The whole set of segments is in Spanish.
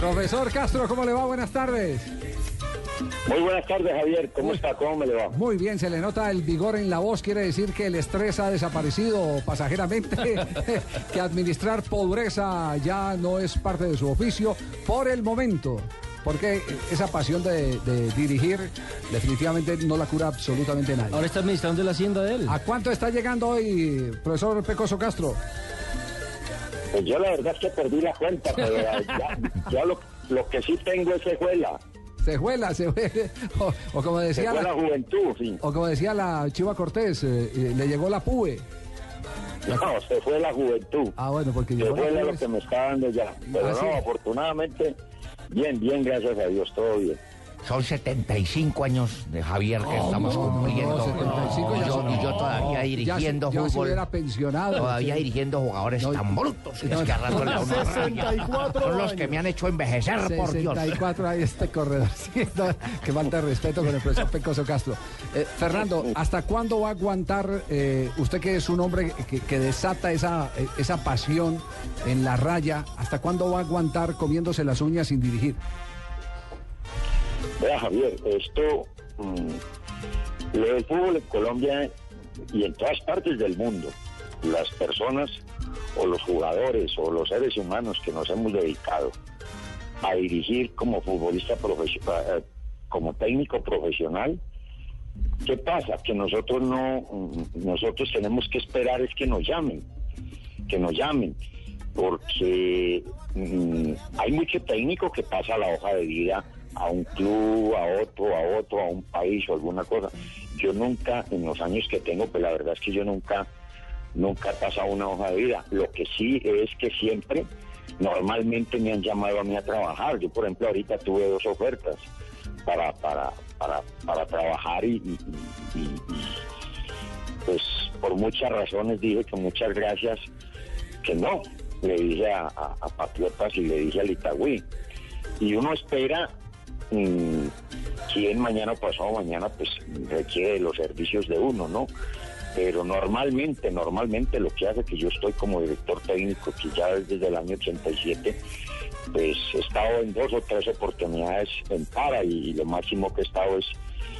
Profesor Castro, ¿cómo le va? Buenas tardes. Muy buenas tardes, Javier. ¿Cómo está? ¿Cómo me le va? Muy bien, se le nota el vigor en la voz, quiere decir que el estrés ha desaparecido pasajeramente, que administrar pobreza ya no es parte de su oficio por el momento. Porque esa pasión de, de dirigir definitivamente no la cura absolutamente nadie. Ahora está administrando la hacienda de él. ¿A cuánto está llegando hoy, profesor Pecoso Castro? Pues yo la verdad es que perdí la cuenta, pero ya, ya lo, lo que sí tengo es secuela. Se juela, se juela. O, o como decía Se la juventud, sí. o como decía la Chiva Cortés, eh, eh, le llegó la PUE. No, se fue la juventud. Ah, bueno, porque Se llegó fue la lo que me está dando ya. Pero Ah, sí. no, afortunadamente, bien, bien, gracias a Dios, todo bien. Son 75 años de Javier que estamos cumpliendo. no, 75 ya y, yo, son- y yo todavía Ya dirigiendo se- ya se fútbol. hubiera pensionado. Todavía Sí. dirigiendo jugadores No, tan brutos que no, es que a rato le da una rabia. 64 Son los que me han hecho envejecer, por Dios. 64 hay este corredor. Sí, no, que falta de respeto con el profesor Pecoso Castro. Eh, Fernando, ¿hasta cuándo va a aguantar eh, usted que es un hombre que, que desata esa, eh, esa pasión en la raya? ¿Hasta cuándo va a aguantar comiéndose las uñas sin dirigir? Vea, Javier, esto, mm, lo del fútbol en Colombia y en todas partes del mundo, las personas o los jugadores o los seres humanos que nos hemos dedicado a dirigir como futbolista profesional, como técnico profesional, ¿qué pasa? Que nosotros no, mm, nosotros tenemos que esperar es que nos llamen, que nos llamen, porque mm, hay mucho técnico que pasa la hoja de vida a un club, a otro, a otro, a un país o alguna cosa. Yo nunca, en los años que tengo, pues la verdad es que yo nunca, nunca he pasado una hoja de vida. Lo que sí es que siempre, normalmente me han llamado a mí a trabajar. Yo, por ejemplo, ahorita tuve dos ofertas para, para, para, para trabajar y, pues por muchas razones dije que muchas gracias, que no. Le dije a, a- Patriotas y le dije al Itagüí. Y uno espera quién mañana pasado mañana pues requiere de los servicios de uno, ¿no? Pero normalmente, normalmente lo que hace que yo estoy como director técnico, que ya desde el año 87, pues he estado en dos o tres oportunidades en para y lo máximo que he estado es,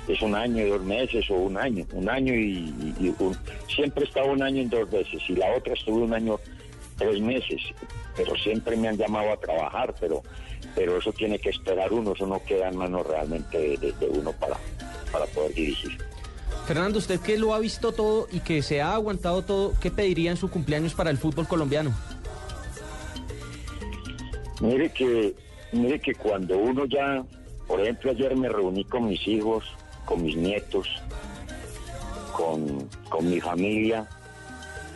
es un año y dos meses o un año, un año y un- siempre he estado un año en dos veces y la otra estuve un año tres meses, pero siempre me han llamado a trabajar, pero pero eso tiene que esperar uno, eso no queda en manos realmente de, de- de uno para, para poder dirigir. Fernando, usted que lo ha visto todo y que se ha aguantado todo, ¿qué pediría en su cumpleaños para el fútbol colombiano? Mire que, mire que cuando uno ya, por ejemplo, ayer me reuní con mis hijos, con mis nietos, con, con mi familia,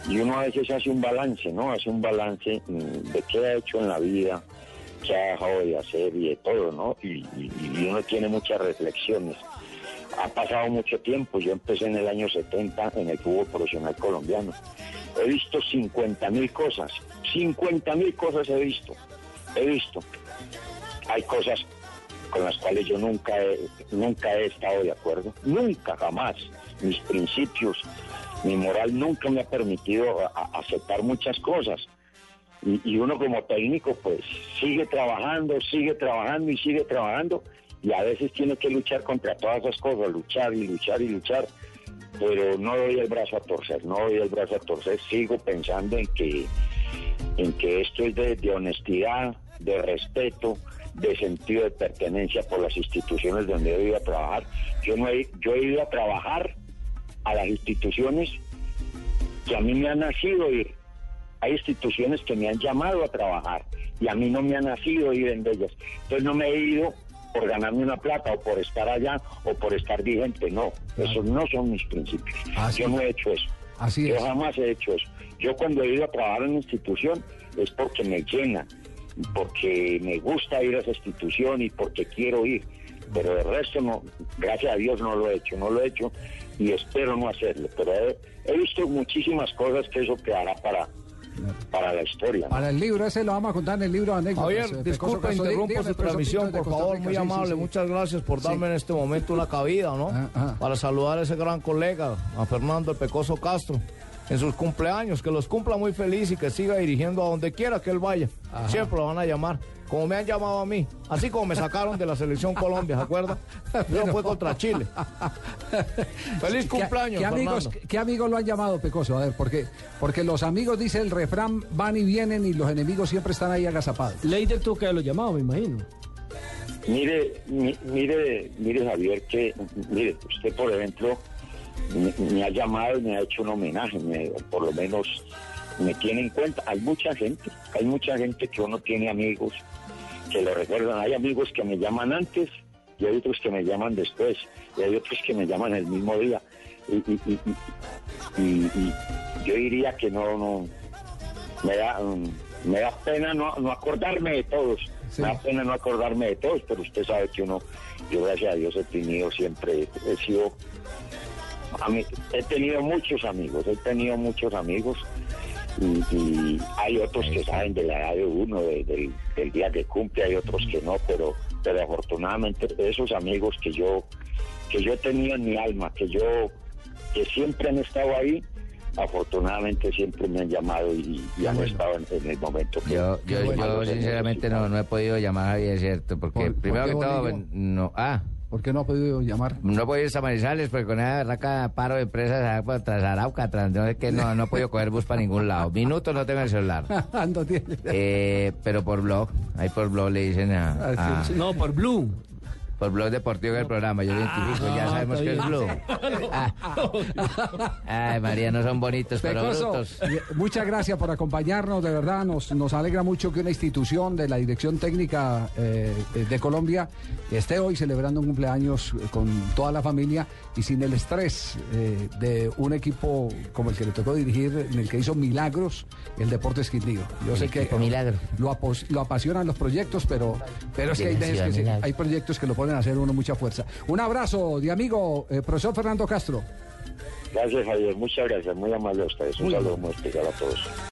y uno a veces hace un balance, ¿no? Hace un balance mm, de qué ha hecho en la vida, qué ha dejado de hacer y de todo, ¿no? Y, y- y uno tiene muchas reflexiones. Ha pasado mucho tiempo, yo empecé en el año 70 en el fútbol profesional colombiano. He visto 50 mil cosas, 50 mil cosas he visto, he visto. Hay cosas con las cuales yo nunca he, nunca he estado de acuerdo, nunca, jamás. Mis principios, mi moral nunca me ha permitido a- aceptar muchas cosas. Y, y uno como técnico pues sigue trabajando, sigue trabajando y sigue trabajando y a veces tiene que luchar contra todas esas cosas, luchar y luchar y luchar, pero no doy el brazo a torcer, no doy el brazo a torcer, sigo pensando en que, en que esto es de, de honestidad, de respeto, de sentido de pertenencia por las instituciones donde he ido a trabajar. Yo, no he, yo he ido a trabajar a las instituciones que a mí me han nacido ir. Hay instituciones que me han llamado a trabajar y a mí no me ha nacido ir en ellas. Entonces no me he ido por ganarme una plata o por estar allá o por estar vigente. No, esos no son mis principios. Así Yo no he hecho eso. Así Yo es. jamás he hecho eso. Yo cuando he ido a trabajar en una institución es porque me llena, porque me gusta ir a esa institución y porque quiero ir. Pero el resto no, gracias a Dios no lo he hecho, no lo he hecho y espero no hacerlo. Pero he, he visto muchísimas cosas que eso quedará para, para la historia. ¿no? Para el libro, ese lo vamos a contar en el libro de anécdotas. Javier, eh, Castro. interrumpo su transmisión, de por favor, muy Sí, sí, amable. sí. Muchas gracias por Sí. darme en este momento una cabida, ¿no? Ah, ah. Para saludar a ese gran colega, a Fernando el Pecoso Castro. En sus cumpleaños, que los cumpla muy feliz y que siga dirigiendo a donde quiera que él vaya. Siempre lo van a llamar, como me han llamado a mí, así como me sacaron de la selección Colombia, ¿se acuerda? Yo fue contra Chile. Feliz cumpleaños, ¿Qué, amigos. ¿Qué amigos lo han llamado, Pecoso? A ver, porque, porque los amigos, dice el refrán, van y vienen y los enemigos siempre están ahí agazapados. Leider tuvo que haberlo llamado, me imagino. Mire, mi- mire, mire Javier, que mire, usted por ejemplo me, ha llamado y me ha hecho un homenaje, me- por lo menos me tiene en cuenta. Hay mucha gente, hay mucha gente que uno tiene amigos que le recuerdan. Hay amigos que me llaman antes y hay otros que me llaman después y hay otros que me llaman el mismo día. Y, y- y- y- y- y yo diría que no, no, me da, mm, me da pena no, no acordarme de todos. Sí. Me da pena no acordarme de todos, pero usted sabe que uno, yo gracias a Dios he tenido siempre, he sido, a mí, he tenido muchos amigos, he tenido muchos amigos y, y hay otros que saben de la edad de uno, de- del, del día que cumple, hay otros que no, pero, pero afortunadamente esos amigos que yo, que yo tenido en mi alma, que yo, que siempre han estado ahí, afortunadamente siempre me han llamado y, y han estado en, en el momento que Yo, yo, bueno. yo sinceramente no, no he podido llamar a Javier, ¿cierto? Porque ¿Por- por primero que todo, no, ah, ¿Por qué no ha podido llamar? no he podido ir a Manizales porque con esa raca paro de empresas ah, tras Arauca, tras no sé qué, no, no he podido coger bus para ningún lado. Minutos no tengo el celular. no tiene. Eh, pero por blog, ahí por blog le dicen a, Ah, a- No, por Blue. Por blog deportivo del programa, yo lo identifico, ya sabemos que es blog. Ah. Ay, María, no son bonitos, pero Pecoso, brutos. eh, muchas gracias por acompañarnos, de verdad, nos, nos alegra mucho que una institución de la Dirección Técnica eh, de Colombia esté hoy celebrando un cumpleaños eh, con toda la familia y sin el estrés eh, de un equipo como el que le tocó dirigir, en el que hizo milagros el Deportes Quindío. Yo sé que milagro. Lo, apasionan los proyectos, pero, pero es que hay, que hay proyectos que lo ponen hacer uno mucha fuerza. Un abrazo de amigo, eh, profesor Fernando Castro. Gracias, Javier. Muchas gracias. Muy amable a ustedes. Un saludo muy especial a todos.